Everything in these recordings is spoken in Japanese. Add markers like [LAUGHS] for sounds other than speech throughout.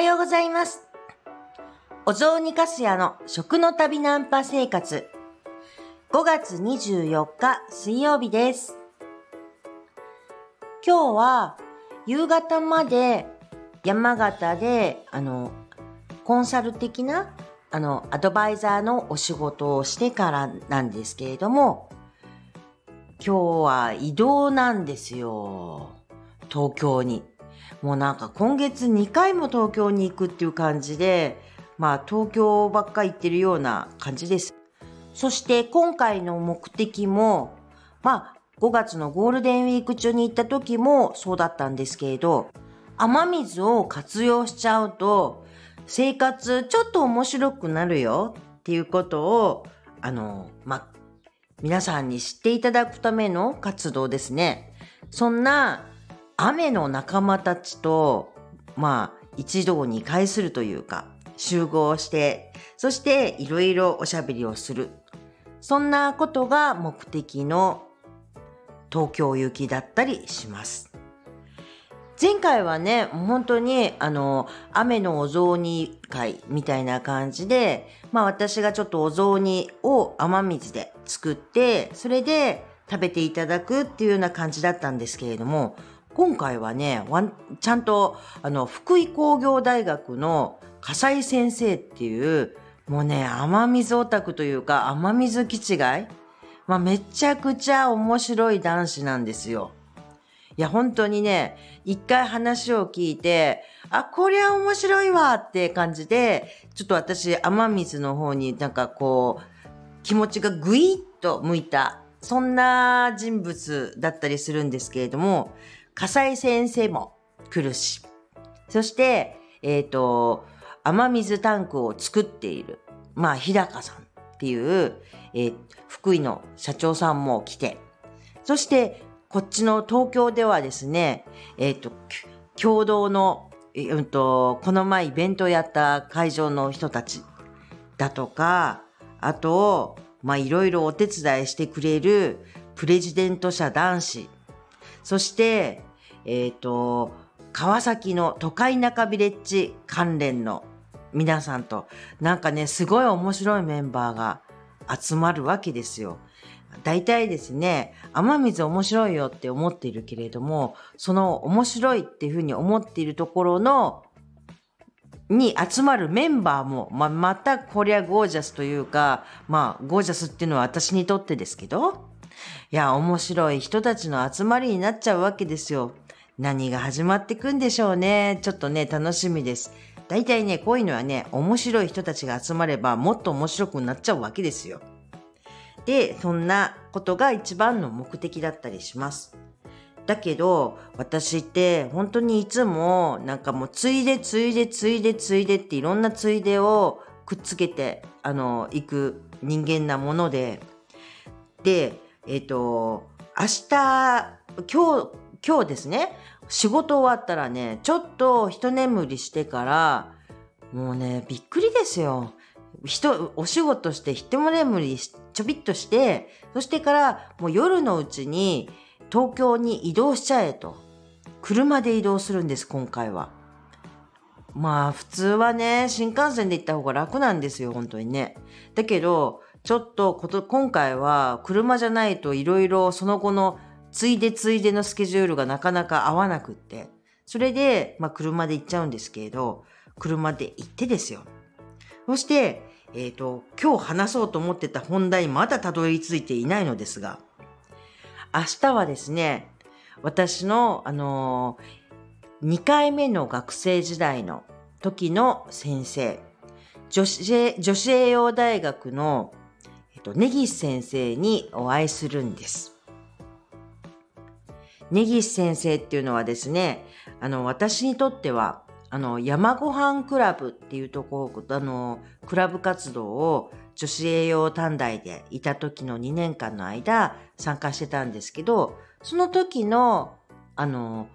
はようございます。お雑煮かすやの食の旅ナンパ生活。5月24日水曜日です。今日は夕方まで山形で、あの、コンサル的な、あの、アドバイザーのお仕事をしてからなんですけれども、今日は移動なんですよ。東京に。もうなんか今月2回も東京に行くっていう感じで、まあ東京ばっか行ってるような感じです。そして今回の目的も、まあ5月のゴールデンウィーク中に行った時もそうだったんですけれど、雨水を活用しちゃうと、生活ちょっと面白くなるよっていうことを、あの、まあ皆さんに知っていただくための活動ですね。そんな雨の仲間たちと、まあ、一堂に会するというか、集合して、そしていろいろおしゃべりをする。そんなことが目的の東京行きだったりします。前回はね、本当に、あの、雨のお雑煮会みたいな感じで、まあ私がちょっとお雑煮を雨水で作って、それで食べていただくっていうような感じだったんですけれども、今回はね、ちゃんと、あの、福井工業大学の笠井先生っていう、もうね、雨水オタクというか、雨水気違いまあ、めちゃくちゃ面白い男子なんですよ。いや、本当にね、一回話を聞いて、あ、こりゃ面白いわって感じで、ちょっと私、雨水の方になんかこう、気持ちがぐいっと向いた、そんな人物だったりするんですけれども、笠井先生も来るし、そして、えっ、ー、と、雨水タンクを作っている、まあ、日高さんっていう、えー、福井の社長さんも来て、そして、こっちの東京ではですね、えっ、ー、と、共同の、え、うんと、この前イベントやった会場の人たちだとか、あと、まあ、いろいろお手伝いしてくれるプレジデント社男子。そして、えっ、ー、と、川崎の都会中ビレッジ関連の皆さんと、なんかね、すごい面白いメンバーが集まるわけですよ。大体ですね、雨水面白いよって思っているけれども、その面白いっていうふうに思っているところの、に集まるメンバーも、ま、またこりゃゴージャスというか、まあ、ゴージャスっていうのは私にとってですけど、いや、面白い人たちの集まりになっちゃうわけですよ。何が始まってくんでしょうね。ちょっとね、楽しみです。大体ね、こういうのはね、面白い人たちが集まればもっと面白くなっちゃうわけですよ。で、そんなことが一番の目的だったりします。だけど、私って本当にいつもなんかもうついでついでついでついでっていろんなついでをくっつけて、あの、行く人間なもので、で、えっ、ー、と、明日、今日、今日ですね、仕事終わったらね、ちょっと一眠りしてから、もうね、びっくりですよ。人、お仕事して一眠りちょびっとして、そしてからもう夜のうちに東京に移動しちゃえと。車で移動するんです、今回は。まあ普通はね、新幹線で行った方が楽なんですよ、本当にね。だけど、ちょっとこと今回は車じゃないといろいろその後のついでついでのスケジュールがなかなか合わなくって、それで、まあ車で行っちゃうんですけれど、車で行ってですよ。そして、えっ、ー、と、今日話そうと思ってた本題まだたどり着いていないのですが、明日はですね、私の、あのー、2回目の学生時代の時の先生、女子女子栄養大学のえっと、根岸先生にお会いするんです。根岸先生っていうのはですね、あの、私にとっては、あの、山ごはんクラブっていうところ、あの、クラブ活動を女子栄養短大でいた時の2年間の間参加してたんですけど、その時の、あの、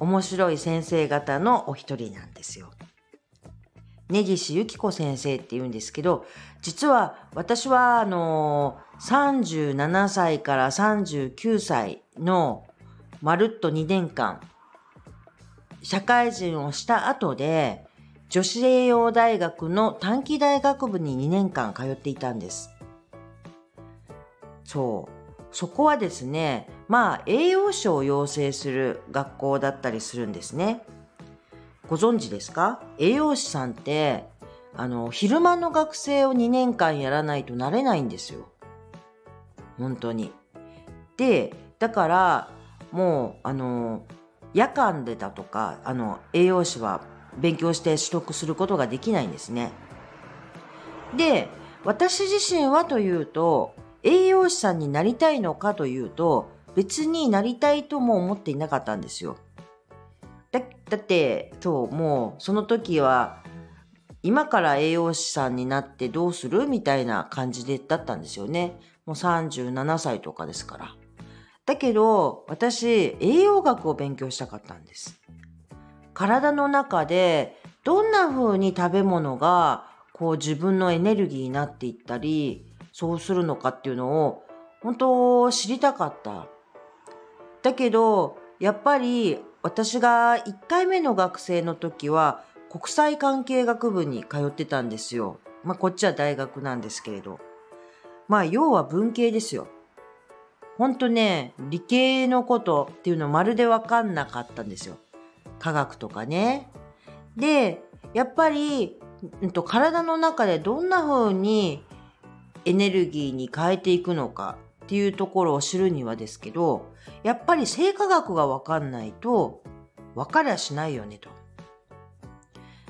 面白い先生方のお一人なんですよ。根岸由紀子先生って言うんですけど、実は私はあの37歳から39歳のまるっと2年間、社会人をした後で、女子栄養大学の短期大学部に2年間通っていたんです。そう。そこはですね、まあ栄養士を養成する学校だったりするんですね。ご存知ですか？栄養士さんって、あの、昼間の学生を2年間やらないとなれないんですよ。本当に。で、だから、もう、あの、夜間でだとか、あの、栄養士は勉強して取得することができないんですね。で、私自身はというと、栄養士さんになりたいのかというと、別になりたいとも思っていなかったんですよ。だだって、そう、もうその時は、今から栄養士さんになってどうするみたいな感じでだったんですよね。もう37歳とかですから。だけど、私、栄養学を勉強したかったんです。体の中でどんな風に食べ物がこう自分のエネルギーになっていったり、そうするのかっていうのを本当知りたかった。だけど、やっぱり私が1回目の学生の時は国際関係学部に通ってたんですよ。まあこっちは大学なんですけれど。まあ要は文系ですよ。ほんとね、理系のことっていうのまるでわかんなかったんですよ。科学とかね。で、やっぱり、うんと、体の中でどんな風にエネルギーに変えていくのかっていうところを知るにはですけど、やっぱり生化学がわかんないと、わかりゃしないよねと。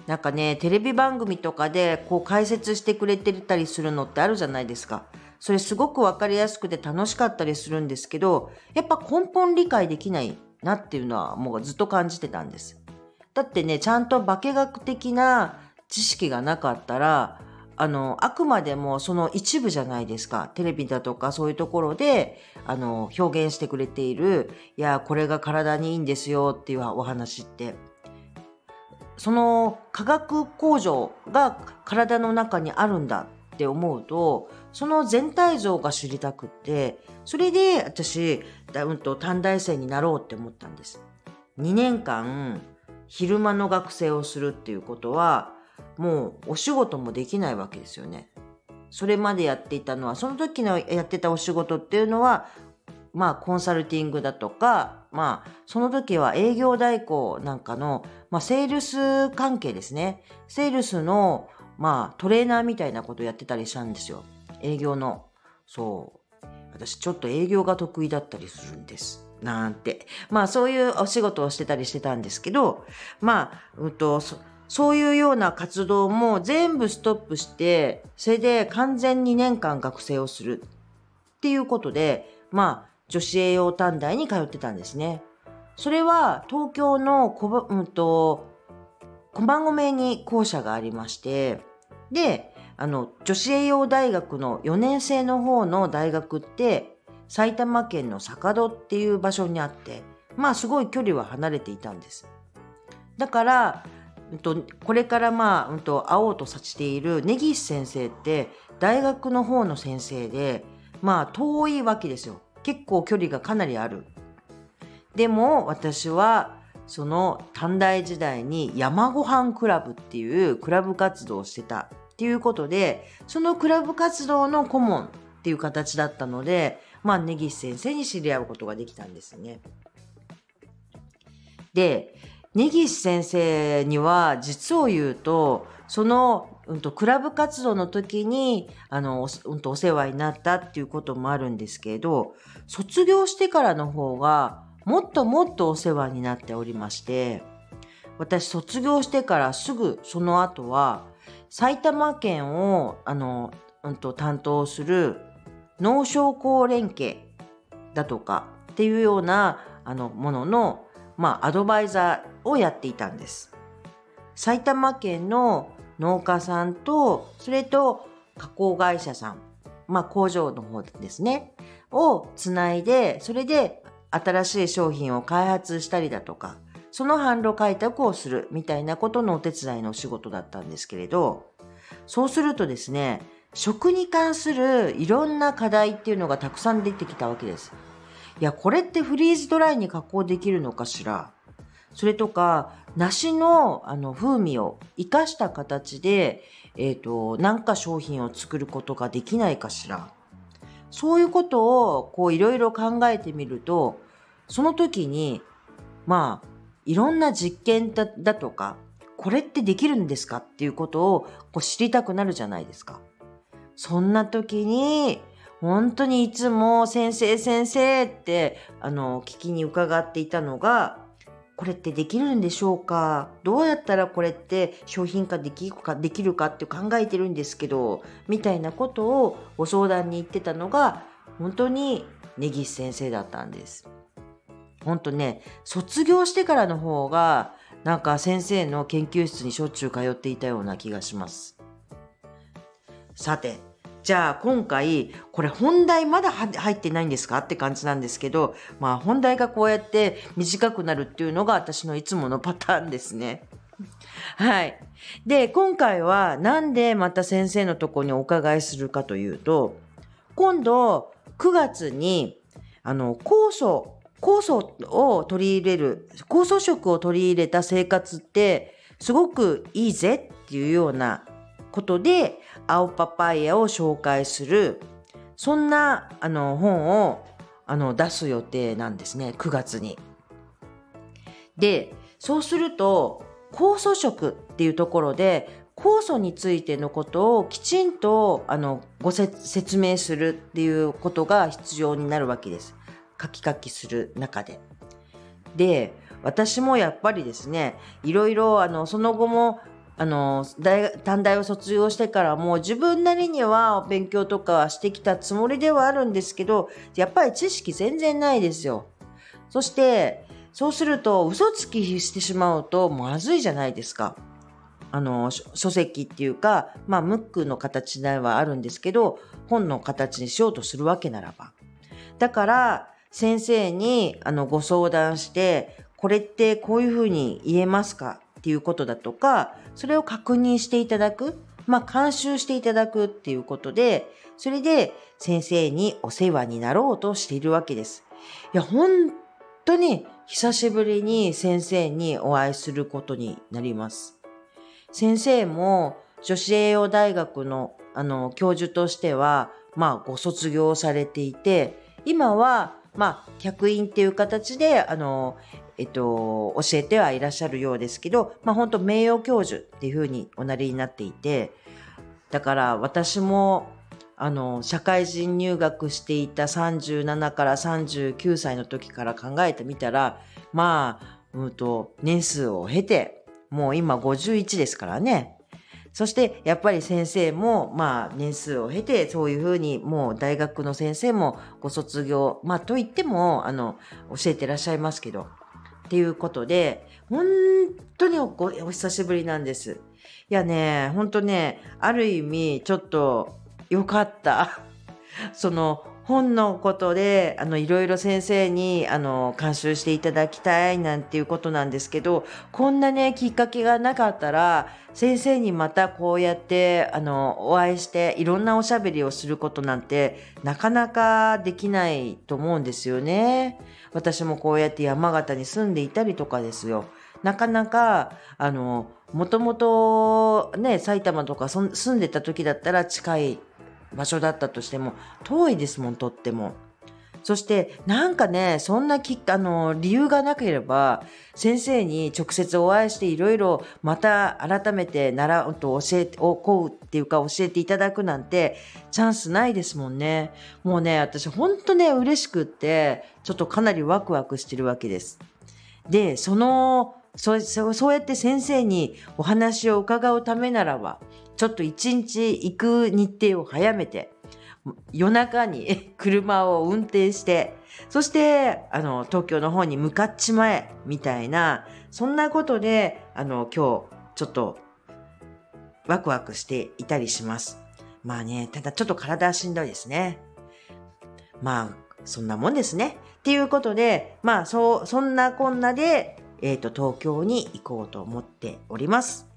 なんかね、テレビ番組とかでこう解説してくれてたりするのってあるじゃないですか。それすごくわかりやすくて楽しかったりするんですけど、やっぱ根本理解できないなっていうのはもうずっと感じてたんです。だってね、ちゃんと化学的な知識がなかったら、あの、あくまでもその一部じゃないですか。テレビだとかそういうところで、あの、表現してくれている、いや、これが体にいいんですよっていうお話って。その化学工場が体の中にあるんだって思うと、その全体像が知りたくって、それで私、うんと短大生になろうって思ったんです。2年間、昼間の学生をするっていうことは、もうお仕事もできないわけですよね。それまでやっていたのは、その時のやってたお仕事っていうのは、まあコンサルティングだとか、まあその時は営業代行なんかの、まあセールス関係ですね。セールスの、まあトレーナーみたいなことやってたりしたんですよ。営業の。そう。私ちょっと営業が得意だったりするんです。なんて。まあそういうお仕事をしてたりしてたんですけど、まあ、うんと、そういうような活動も全部ストップして、それで完全2年間学生をするっていうことで、まあ、女子栄養短大に通ってたんですね。それは東京のこば、うんと、駒込に校舎がありまして、で、あの、女子栄養大学の4年生の方の大学って、埼玉県の坂戸っていう場所にあって、まあすごい距離は離れていたんです。だから、うんと、これからまあ、うんと、会おうとさせている根岸先生って大学の方の先生で、まあ遠いわけですよ。結構距離がかなりある。でも私はその短大時代に山ごはんクラブっていうクラブ活動をしてたっていうことで、そのクラブ活動の顧問っていう形だったので、まあ、根岸先生に知り合うことができたんですね。で、根岸先生には実を言うと、その、うんと、クラブ活動の時に、あの、うんと、お世話になったっていうこともあるんですけど、卒業してからの方が、もっともっとお世話になっておりまして、私卒業してからすぐその後は、埼玉県を、あの、うんと、担当する農商工連携だとかっていうような、あの、ものの、まあ、アドバイザーをやっていたんです。埼玉県の農家さんと、それと加工会社さん、まあ、工場の方ですね、をつないで、それで新しい商品を開発したりだとか、その販路開拓をするみたいなことのお手伝いのお仕事だったんですけれど、そうするとですね、食に関するいろんな課題っていうのがたくさん出てきたわけです。いや、これってフリーズドライに加工できるのかしら？それとか、梨のあの風味を活かした形で、えっ、ー、と、なんか商品を作ることができないかしら？そういうことをこういろいろ考えてみると、その時に、まあ、いろんな実験だだとか、これってできるんですか？っていうことをこう知りたくなるじゃないですか。そんな時に、本当にいつも先生先生ってあの聞きに伺っていたのがこれってできるんでしょうか？どうやったらこれって商品化できるかできるかって考えてるんですけどみたいなことをご相談に行ってたのが本当に根岸先生だったんです。本当ね卒業してからの方がなんか先生の研究室にしょっちゅう通っていたような気がします。さてじゃあ今回、これ本題まだ入ってないんですか？って感じなんですけど、まあ本題がこうやって短くなるっていうのが私のいつものパターンですね。はい。で、今回はなんでまた先生のとこにお伺いするかというと、今度9月に、あの、酵素、酵素を取り入れる、酵素食を取り入れた生活ってすごくいいぜっていうようなことで青パパイヤを紹介するそんなあの本をあの出す予定なんですね9月に。でそうすると酵素食っていうところで酵素についてのことをきちんとあのご説明するっていうことが必要になるわけです。書き書きする中で。で私もやっぱりですねいろいろあのその後もあの大短大を卒業してからも自分なりには勉強とかしてきたつもりではあるんですけどやっぱり知識全然ないですよ。そしてそうすると嘘つきしてしまうとまずいじゃないですか。あの書籍っていうかまあムックの形ではあるんですけど本の形にしようとするわけならば。だから先生にあのご相談してこれってこういうふうに言えますかっていうことだとかそれを確認していただく、まあ、監修していただくっていうことで、それで先生にお世話になろうとしているわけです。いや、本当に久しぶりに先生にお会いすることになります。先生も女子栄養大学のあの教授としては、まあ、ご卒業されていて、今は、まあ、客員っていう形で、あの、えっと、教えてはいらっしゃるようですけど、まあ本当名誉教授っていうふうにおなりになっていて、だから私も、あの、社会人入学していた37から39歳の時から考えてみたら、まあ、うんと、年数を経て、もう今51ですからね。そしてやっぱり先生もまあ年数を経てそういうふうにもう大学の先生もご卒業まあと言ってもあの教えてらっしゃいますけどっていうことで、本当におお久しぶりなんです。いやね、本当ね、ある意味ちょっと良かった。[LAUGHS] その本のことで、あの、いろいろ先生に、あの、監修していただきたいなんていうことなんですけど、こんなね、きっかけがなかったら、先生にまたこうやって、あの、お会いして、いろんなおしゃべりをすることなんて、なかなかできないと思うんですよね。私もこうやって山形に住んでいたりとかですよ。なかなか、あの、もともとね、埼玉とか住んでた時だったら近い場所だったとしても、遠いですもん、とっても。そして、なんかね、そんなき、あの、理由がなければ、先生に直接お会いしていろいろまた改めて習うと教えて、おこうっていうか教えていただくなんてチャンスないですもんね。もうね、私ほんとね、嬉しくって、ちょっとかなりワクワクしてるわけです。で、その、そうそうやって先生にお話を伺うためならば、ちょっと一日行く日程を早めて、夜中に [LAUGHS] 車を運転して、そして、あの、東京の方に向かっちまえ、みたいな、そんなことで、あの、今日、ちょっと、ワクワクしていたりします。まあね、ただちょっと体はしんどいですね。まあ、そんなもんですね。っていうことで、まあ、そう、そんなこんなで、えっ、ー、と、東京に行こうと思っております。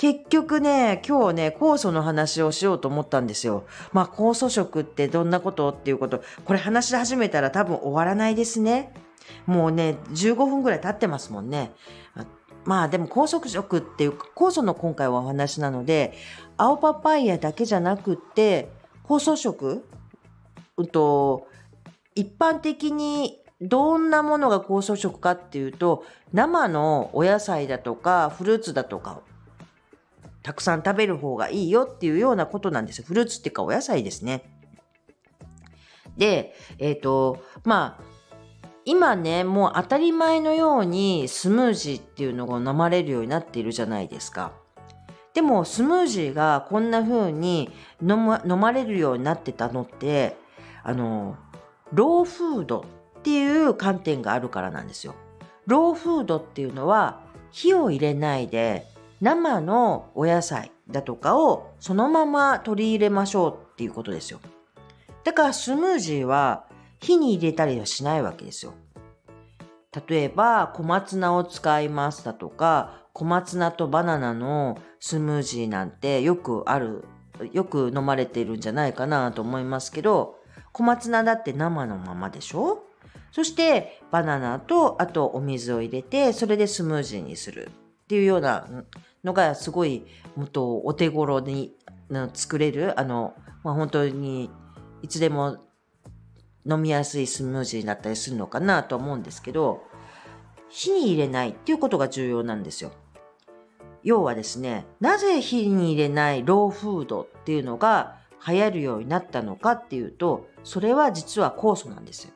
結局ね、今日ね、酵素の話をしようと思ったんですよ。まあ、酵素食ってどんなことっていうこと、これ話し始めたら多分終わらないですね。もうね、15分ぐらい経ってますもんね。まあでも高速食っていう酵素の今回はお話なので、青パパイヤだけじゃなくて、酵素食、うんと、一般的にどんなものが酵素食かっていうと、生のお野菜だとかフルーツだとかたくさん食べる方がいいよっていうようなことなんです。フルーツっていうかお野菜ですね。で、えっ、ー、と、まあ、今ね、もう当たり前のようにスムージーっていうのが飲まれるようになっているじゃないですか。でもスムージーがこんな風に飲ま飲まれるようになってたのって、あの、ローフードっていう観点があるからなんですよ。ローフードっていうのは火を入れないで生のお野菜だとかをそのまま取り入れましょうっていうことですよ。だからスムージーは火に入れたりはしないわけですよ。例えば小松菜を使いますだとか小松菜とバナナのスムージーなんてよくあるよく飲まれているんじゃないかなと思いますけど小松菜だって生のままでしょ？そしてバナナとあとお水を入れてそれでスムージーにするっていうようなのがすごいもっとお手頃に作れるあの、まあ、本当にいつでも飲みやすいスムージーになったりするのかなと思うんですけど火に入れないっていうことが重要なんですよ。要はですねなぜ火に入れないローフードっていうのが流行るようになったのかっていうとそれは実は酵素なんですよ。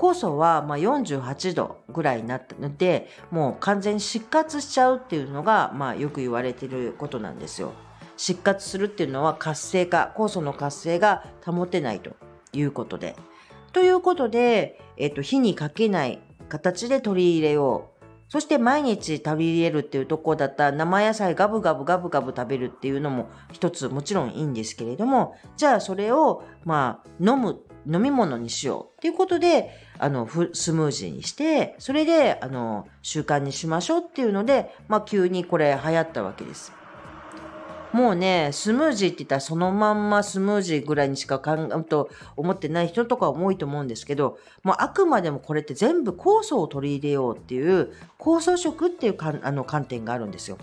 酵素はま48度ぐらいになったのでもう完全に失活しちゃうっていうのがまあよく言われてることなんですよ。失活するっていうのは活性化酵素の活性が保てないということで。ということで、えっと、火にかけない形で取り入れよう。そして毎日取り入れるっていうとこだったら生野菜ガブガブガブガブ食べるっていうのも一つもちろんいいんですけれども、じゃあそれをまあ飲む飲み物にしようっていうことで、あの、スムージーにして、それで、あの、習慣にしましょうっていうので、まあ、急にこれ流行ったわけです。もうね、スムージーって言ったらそのまんまスムージーぐらいにしか考えと思ってない人とかも多いと思うんですけど、もうあくまでもこれって全部酵素を取り入れようっていう酵素食っていうかあの観点があるんですよ。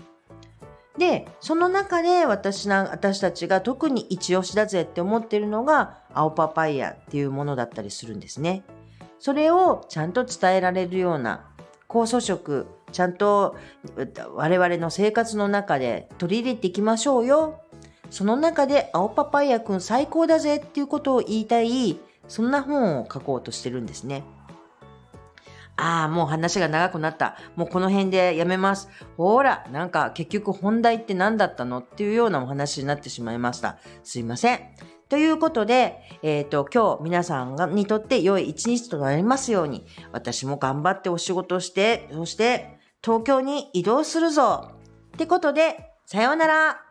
で、その中で私な、私たちが特に一押しだぜって思ってるのが青パパイヤっていうものだったりするんですね。それをちゃんと伝えられるような酵素食、ちゃんと我々の生活の中で取り入れていきましょうよ。その中で青パパイヤくん最高だぜっていうことを言いたい、そんな本を書こうとしてるんですね。ああ、もう話が長くなった。もうこの辺でやめます。ほら、なんか結局本題って何だったの？っていうようなお話になってしまいました。すいません。ということで、えっ、ー、と、今日皆さんがにとって良い一日となりますように、私も頑張ってお仕事して、そして東京に移動するぞ。ってことで、さようなら。